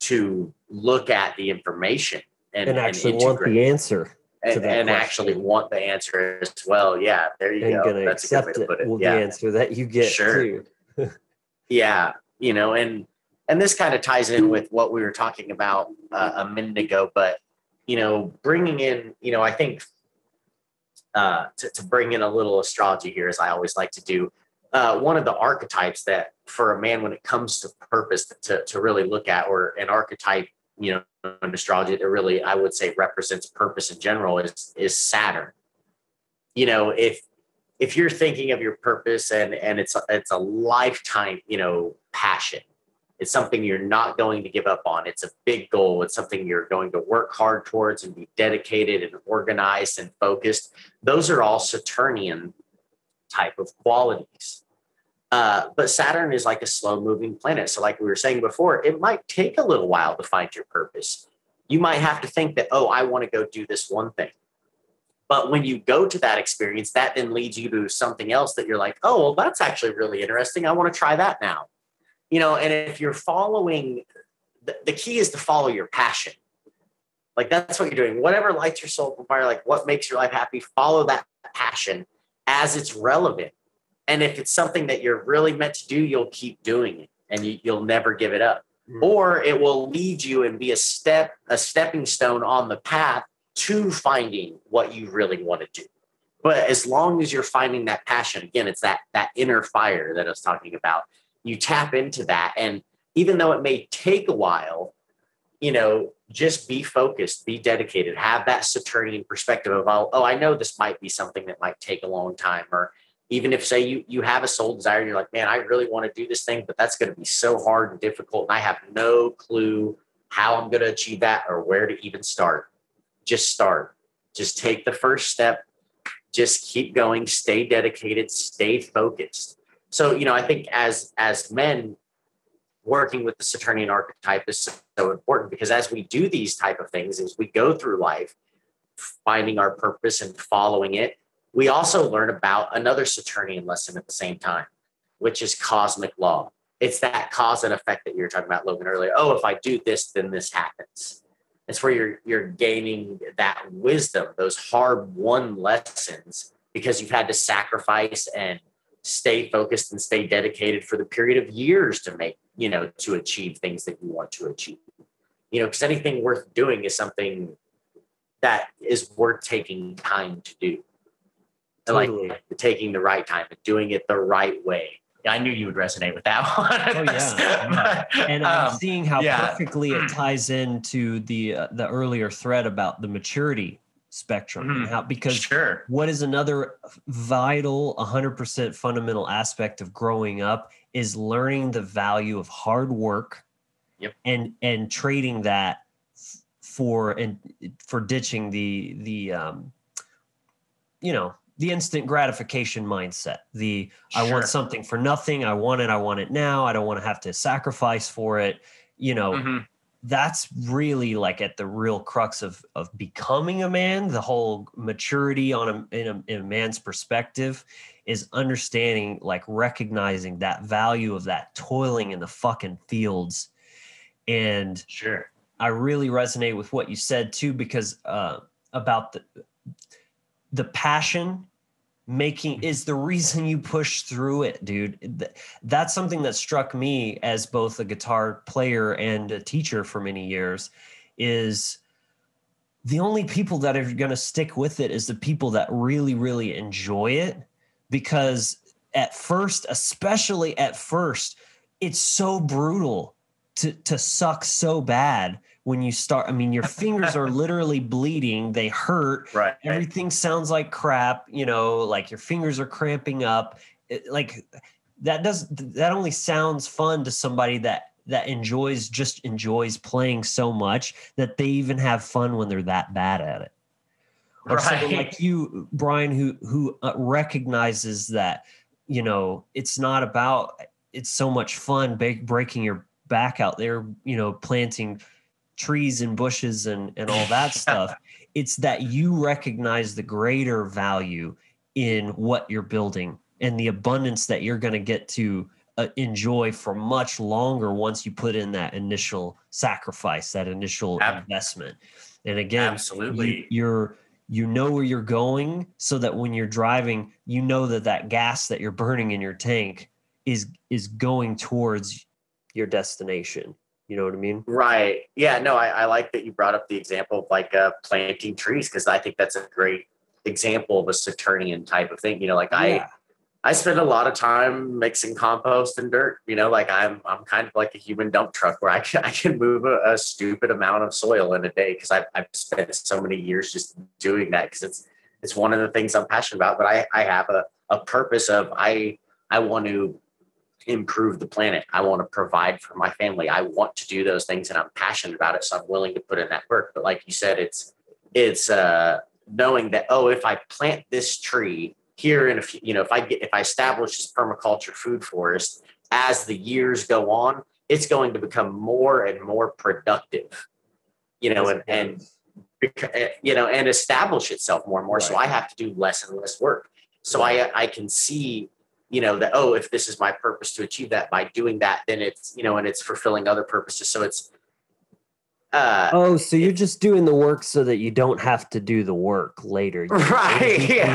to look at the information and, and actually and want the answer and, and actually want the answer as well. Yeah, there you and go. Gonna That's accept a good way to put it. it. Yeah. The answer that you get sure. yeah, you know, and and this kind of ties in with what we were talking about uh, a minute ago. But you know, bringing in, you know, I think uh, to, to bring in a little astrology here, as I always like to do. Uh, one of the archetypes that for a man when it comes to purpose to, to really look at or an archetype you know in astrology that really i would say represents purpose in general is is saturn you know if if you're thinking of your purpose and and it's it's a lifetime you know passion it's something you're not going to give up on it's a big goal it's something you're going to work hard towards and be dedicated and organized and focused those are all saturnian type of qualities uh, but Saturn is like a slow moving planet. So, like we were saying before, it might take a little while to find your purpose. You might have to think that, oh, I want to go do this one thing. But when you go to that experience, that then leads you to something else that you're like, oh, well, that's actually really interesting. I want to try that now. You know, and if you're following, the, the key is to follow your passion. Like that's what you're doing. Whatever lights your soul from fire, like what makes your life happy, follow that passion as it's relevant and if it's something that you're really meant to do, you'll keep doing it and you, will never give it up. Mm-hmm. Or it will lead you and be a step, a stepping stone on the path to finding what you really want to do. But as long as you're finding that passion, again, it's that that inner fire that I was talking about. You tap into that. And even though it may take a while, you know, just be focused, be dedicated, have that Saturnian perspective of, oh, oh, I know this might be something that might take a long time, or even if say you you have a soul desire and you're like man i really want to do this thing but that's going to be so hard and difficult and i have no clue how i'm going to achieve that or where to even start. Just start. Just take the first step. Just keep going. Stay dedicated. Stay focused so you know i think as as men working with the saturnian archetype is so important because as we do these type of things as we go through life finding our purpose and following it we also learn about another Saturnian lesson at the same time, which is cosmic law. It's that cause and effect that you were talking about, Logan, earlier. Oh, if I do this, then this happens. It's where you're you're gaining that wisdom, those hard won lessons, because you've had to sacrifice and stay focused and stay dedicated for the period of years to make, you know, to achieve things that you want to achieve. You know, because anything worth doing is something that is worth taking time to do totally. like taking the right time and doing it the right way. I knew you would resonate with that one. oh yeah, and I'm um, seeing how yeah. perfectly it ties into the uh, the earlier thread about the maturity spectrum. Mm-hmm. How, because sure. what is another vital, 100% fundamental aspect of growing up is learning the value of hard work. Yep. And and trading that for and for ditching the the um you know the instant gratification mindset. The sure. I want something for nothing. I want it. I want it now. I don't want to have to sacrifice for it. You know, mm-hmm. That's really like at the real crux of of becoming a man. The whole maturity on a in a, in a man's perspective is understanding, like recognizing that value of that toiling in the fucking fields. And sure, I really resonate with what you said too, because uh, about the the passion making is the reason you push through it dude. That's something that struck me as both a guitar player and a teacher for many years is the only people that are going to stick with it is the people that really really enjoy it because at first especially at first it's so brutal to to suck so bad when you start i mean your fingers are literally bleeding they hurt right. everything sounds like crap you know like your fingers are cramping up. It, like that does that only sounds fun to somebody that that enjoys just enjoys playing so much that they even have fun when they're that bad at it. Or right. someone like you brian who who uh, recognizes that you know it's not about it's so much fun breaking your back out there you know planting trees and bushes and and all that stuff it's that you recognize the greater value in what you're building and the abundance that you're going to get to uh, enjoy for much longer once you put in that initial sacrifice that initial Ab- investment. And again absolutely. you, you're you know where you're going so that when you're driving you know that that gas that you're burning in your tank is is going towards your destination you know what i mean right yeah no i, I like that you brought up the example of like uh, planting trees because i think that's a great example of a saturnian type of thing you know like yeah. i I spend a lot of time mixing compost and dirt. You know, like I'm I'm kind of like a human dump truck where I can I can move a, a stupid amount of soil in a day because I've I've spent so many years just doing that because it's it's one of the things I'm passionate about. But I I have a a purpose of I I want to improve the planet. I want to provide for my family. I want to do those things and I'm passionate about it. So I'm willing to put in that work. But like you said, it's it's uh knowing that oh if I plant this tree here in a few, you know, if I get if I establish this permaculture food forest, as the years go on, it's going to become more and more productive. You know, and and eh, you know, and establish itself more and more. Right. So I have to do less and less work. So. I I can see, you know, that oh, if this is my purpose to achieve that by doing that, then it's you know, and it's fulfilling other purposes. So it's uh, oh, so you're just doing the work so that you don't have to do the work later. right. Yeah.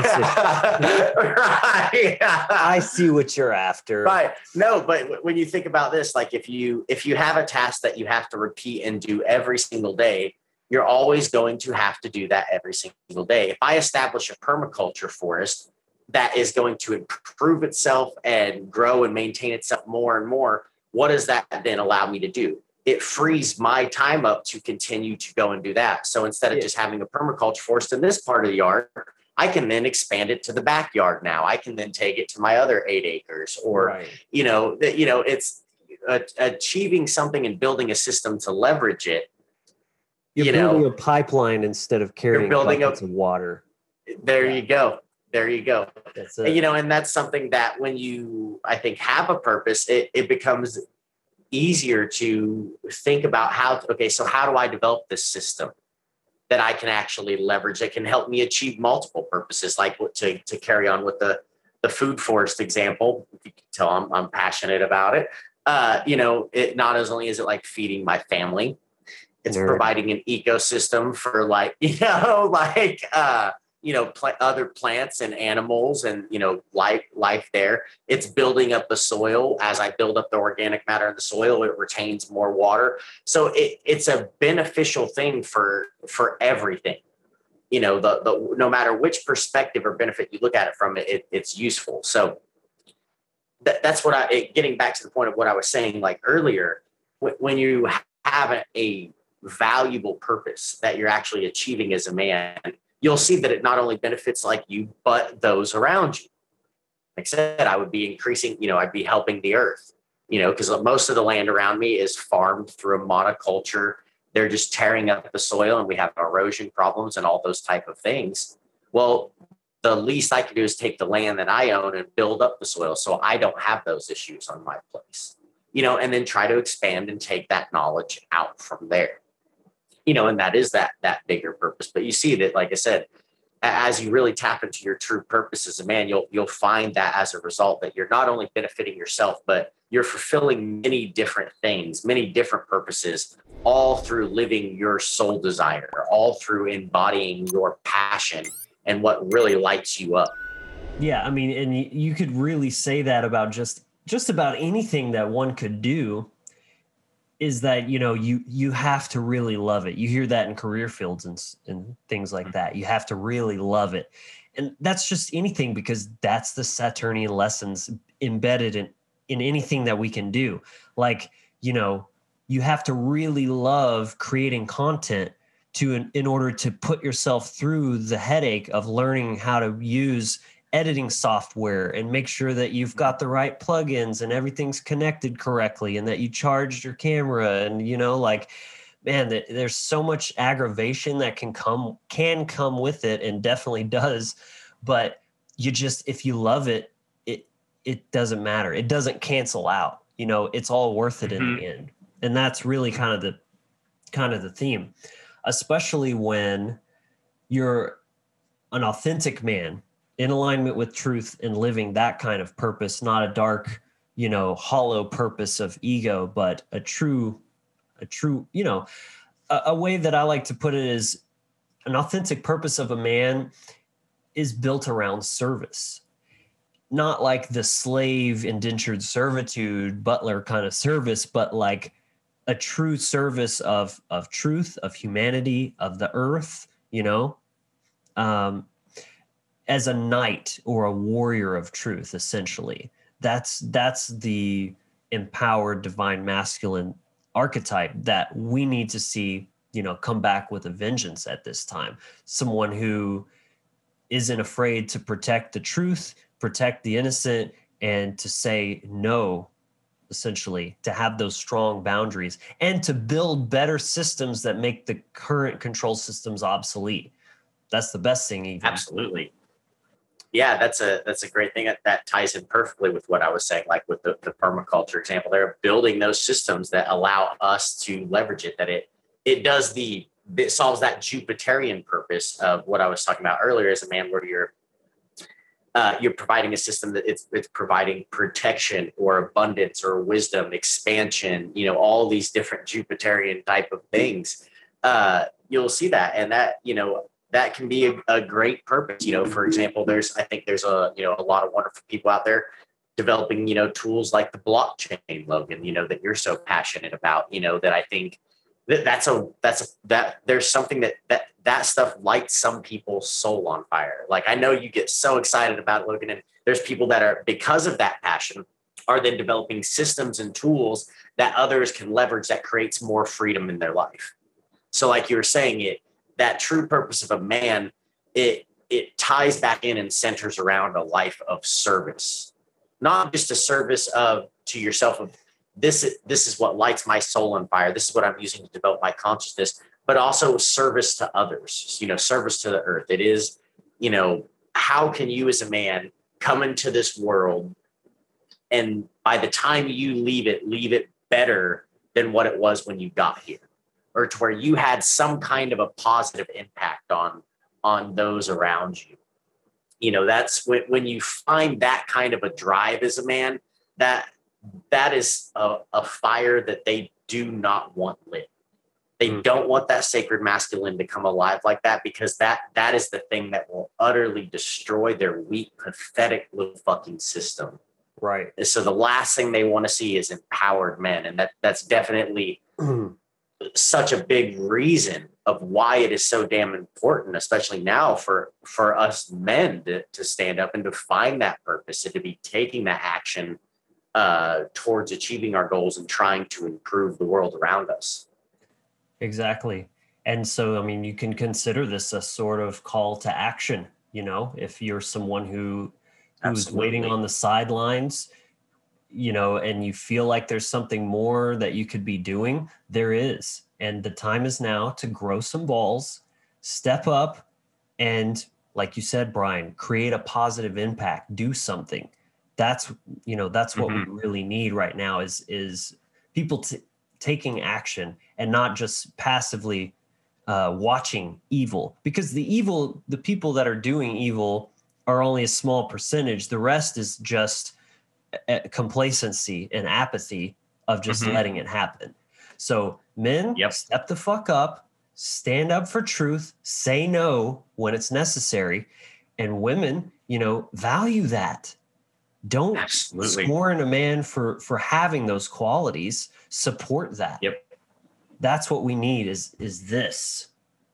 right. I see what you're after. Right. No, but when you think about this, like if you if you have a task that you have to repeat and do every single day, you're always going to have to do that every single day. If I establish a permaculture forest that is going to improve itself and grow and maintain itself more and more, what does that then allow me to do? it frees my time up to continue to go and do that. So instead of yeah. just having a permaculture forest in this part of the yard, I can then expand it to the backyard now. I can then take it to my other eight acres, or right. you know, that you know, it's uh, achieving something and building a system to leverage it. You're you building know, a pipeline instead of carrying building buckets a, of water. There yeah. you go. There you go. You know, and that's something that when you, I think, have a purpose, it, it becomes easier to think about how to, okay so how do i develop this system that i can actually leverage that can help me achieve multiple purposes like to, to carry on with the the food forest example If you can tell i'm, I'm passionate about it uh, you know it not as only is it like feeding my family it's Nerd. providing an ecosystem for like you know like uh you know pl- other plants and animals and you know life life there. It's building up the soil. As i build up the organic matter in the soil it retains more water. So it, it's a beneficial thing for for everything. You know the, the no matter which perspective or benefit you look at it from it, it it's useful. So that, that's what i it, getting back to the point of what i was saying like earlier when you have a, a valuable purpose that you're actually achieving as a man you'll see that it not only benefits like you, but those around you. Like I said, I would be increasing, you know, I'd be helping the earth, you know, because most of the land around me is farmed through a monoculture. They're just tearing up the soil and we have erosion problems and all those type of things. Well, the least I can do is take the land that I own and build up the soil so I don't have those issues on my place, you know, and then try to expand and take that knowledge out from there you know, and that is that that bigger purpose. But you see that, like I said, as you really tap into your true purpose as a man, you'll you'll find that as a result that you're not only benefiting yourself, but you're fulfilling many different things, many different purposes, all through living your soul desire, all through embodying your passion and what really lights you up. Yeah, I mean, and you could really say that about just just about anything that one could do is that you know you you have to really love it. You hear that in career fields and, and things like mm-hmm. that. You have to really love it. And that's just anything because that's the saturnian lessons embedded in in anything that we can do. Like you know you have to really love creating content to in, in order to put yourself through the headache of learning how to use editing software and make sure that you've got the right plugins and everything's connected correctly and that you charged your camera and you know like man there's so much aggravation that can come can come with it and definitely does but you just if you love it it it doesn't matter it doesn't cancel out you know it's all worth it mm-hmm. in the mm-hmm. end and that's really kind of the kind of the theme especially when you're an authentic man in alignment with truth and living that kind of purpose, not a dark, you know, hollow purpose of ego, but a true, a true, you know, a, a way that I like to put it is an authentic purpose of a man is built around service. Not like the slave indentured servitude butler kind of service but like a true service of of truth of humanity of the earth you know? Um as a knight or a warrior of truth essentially. That's that's the empowered divine masculine archetype that we need to see you know come back with a vengeance at this time. Someone who isn't afraid to protect the truth protect the innocent and to say no essentially to have those strong boundaries and to build better systems that make the current control systems obsolete. That's the best thing even. Absolutely yeah, that's a that's a great thing. That, that ties in perfectly with what I was saying, like with the, the permaculture example. They're building those systems that allow us to leverage it. That it it does the it solves that Jupiterian purpose of what I was talking about earlier as a man where you're uh, you're providing a system that it's it's providing protection or abundance or wisdom, expansion, you know, all these different Jupiterian type of things. Uh, you'll see that, and that you know that can be a, a, great purpose. You know, for example, there's I think there's a you know a lot of wonderful people out there developing you know tools like the blockchain, Logan. You know that you're so passionate about. You know that I think that that's a that's a, that there's something that that that stuff lights some people's soul on fire. Like I know you get so excited about Logan, and there's people that are because of that passion are then developing systems and tools that others can leverage that creates more freedom in their life. So, like you were saying, it that true purpose of a man, it it ties back in and centers around a life of service, not just a service of to yourself of this this is what lights my soul on fire. This is what I'm using to develop my consciousness, but also service to others. You know, service to the earth. It is, you know, how can you as a man come into this world and by the time you leave it, leave it better than what it was when you got here? Or to where you had some kind of a positive impact on on those around you. You know that's when, when you find that kind of a drive as a man that that is a, a fire that they do not want lit. They mm-hmm. don't want that sacred masculine to come alive like that because that that is the thing that will utterly destroy their weak pathetic little fucking system. Right. So the last thing they want to see is empowered men and that that's definitely such a big reason of why it is so damn important, especially now for for us men to, to stand up and to find that purpose and to be taking that action uh, towards achieving our goals and trying to improve the world around us. Exactly. And so, I mean, you can consider this a sort of call to action. You know, if you're someone who who's Absolutely. waiting on the sidelines, you know, and you feel like there's something more that you could be doing, there is. And the time is now to grow some balls, step up, and like you said, Brian, create a positive impact, do something. That's you know that's what mm-hmm. we really need right now is is people t- taking action and not just passively uh, watching evil because the evil the people that are doing evil are only a small percentage the rest is just complacency and apathy of just mm-hmm. letting it happen. So, men, yep. step the fuck up, stand up for truth, say no when it's necessary, and women, you know, value that. Don't Absolutely. scorn a man for for having those qualities. Support that. Yep. That's what we need. Is is this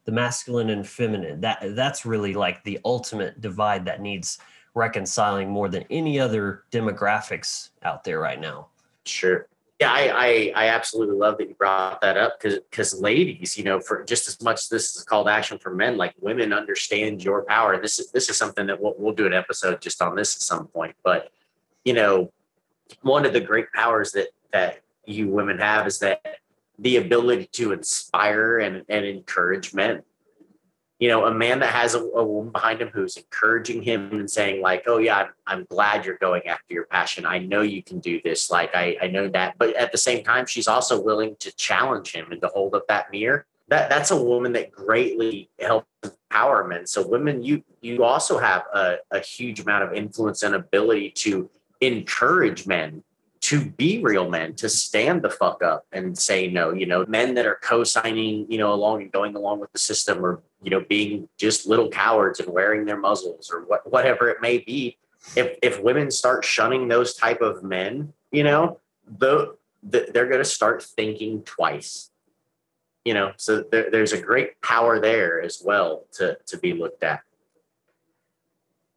the masculine and feminine? That that's really like the ultimate divide that needs reconciling more than any other demographics out there right now. Sure. Yeah, I, I, I absolutely love that you brought that up because because ladies, you know, for just as much this is called action for men, like women understand your power. This is this is something that we'll, we'll do an episode just on this at some point. But you know, one of the great powers that that you women have is that the ability to inspire and, and encourage men you know, a man that has a, a, woman behind him who's encouraging him and saying, like, oh, yeah, I'm, I'm, glad you're going after your passion. I know you can do this. Like, I, I know that. But at the same time, she's also willing to challenge him and to hold up that mirror. That, that's a woman that greatly helps empower men. So women, you you also have a, a huge amount of influence and ability to encourage men to be real men, to stand the fuck up and say no. You know, men that are co-signing, you know, along and going along with the system or you know, being just little cowards and wearing their muzzles or what, whatever it may be. If, if women start shunning those type of men, you know, the, the they're going to start thinking twice, you know, so there, there's a great power there as well to, to be looked at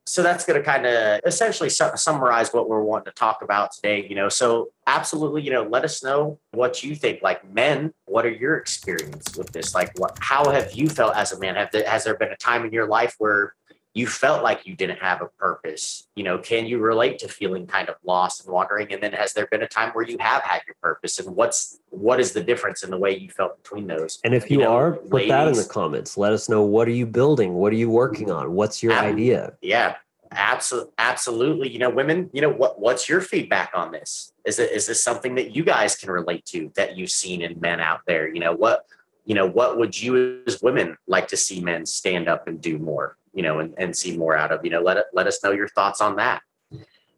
so that's going to kind of essentially su- summarize what we're wanting to talk about today you know? So absolutely you know let us know what you think like men what are your experience with this? Like what how have you felt as a man? Have the, has there been a time in your life where you felt like you didn't have a purpose. You know can you relate to feeling kind of lost and wandering? And then has there been a time where you have had your purpose? And what's what is the difference in the way you felt between those? And if you, you know, are put ladies, that in the comments. Let us know what are you building? What are you working on? What's your um, idea? yeah absolutely absolutely. You know women you know what what's your feedback on this? Is it is this something that you guys can relate to that you've seen in men out there? You know what you know what would you as women like to see men stand up and do more you know and, and see more out of you know let it, let us know your thoughts on that.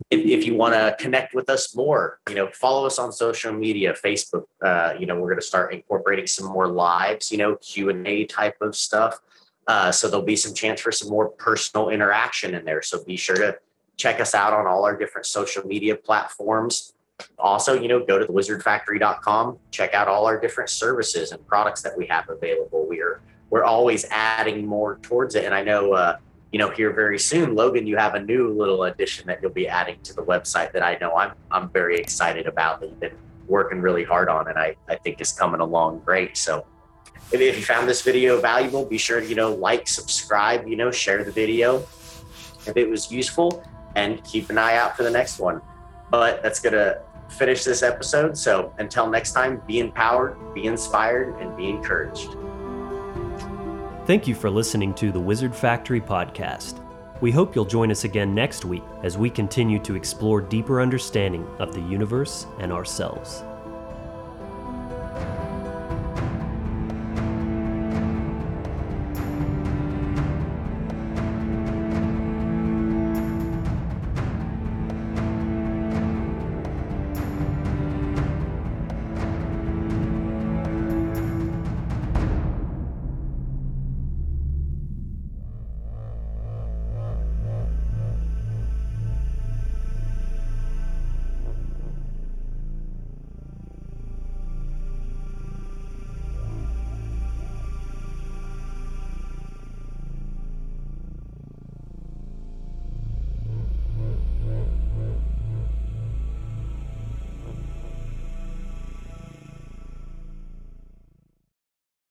If, if you want to connect with us more you know follow us on social media facebook uh, you know we're going to start incorporating some more lives you know q&a type of stuff. Uh, so there'll be some chance for some more personal interaction in there. So be sure to check us out on all our different social media platforms. Also you know go to thewizardfactory.com check out all our different services and products that we have available. We're we're always adding more towards it and i know uh, you know here very soon logan you have a new little addition that you'll be adding to the website that i know i'm i'm very excited about that you've been working really hard on and i i think is coming along great so if, if you found this video valuable be sure to you know like subscribe you know share the video if it was useful and keep an eye out for the next one but that's gonna finish this episode. So until next time, be empowered, be inspired, and be encouraged. Thank you for listening to the Wizard Factory podcast. We hope you'll join us again next week as we continue to explore deeper understanding of the universe and ourselves.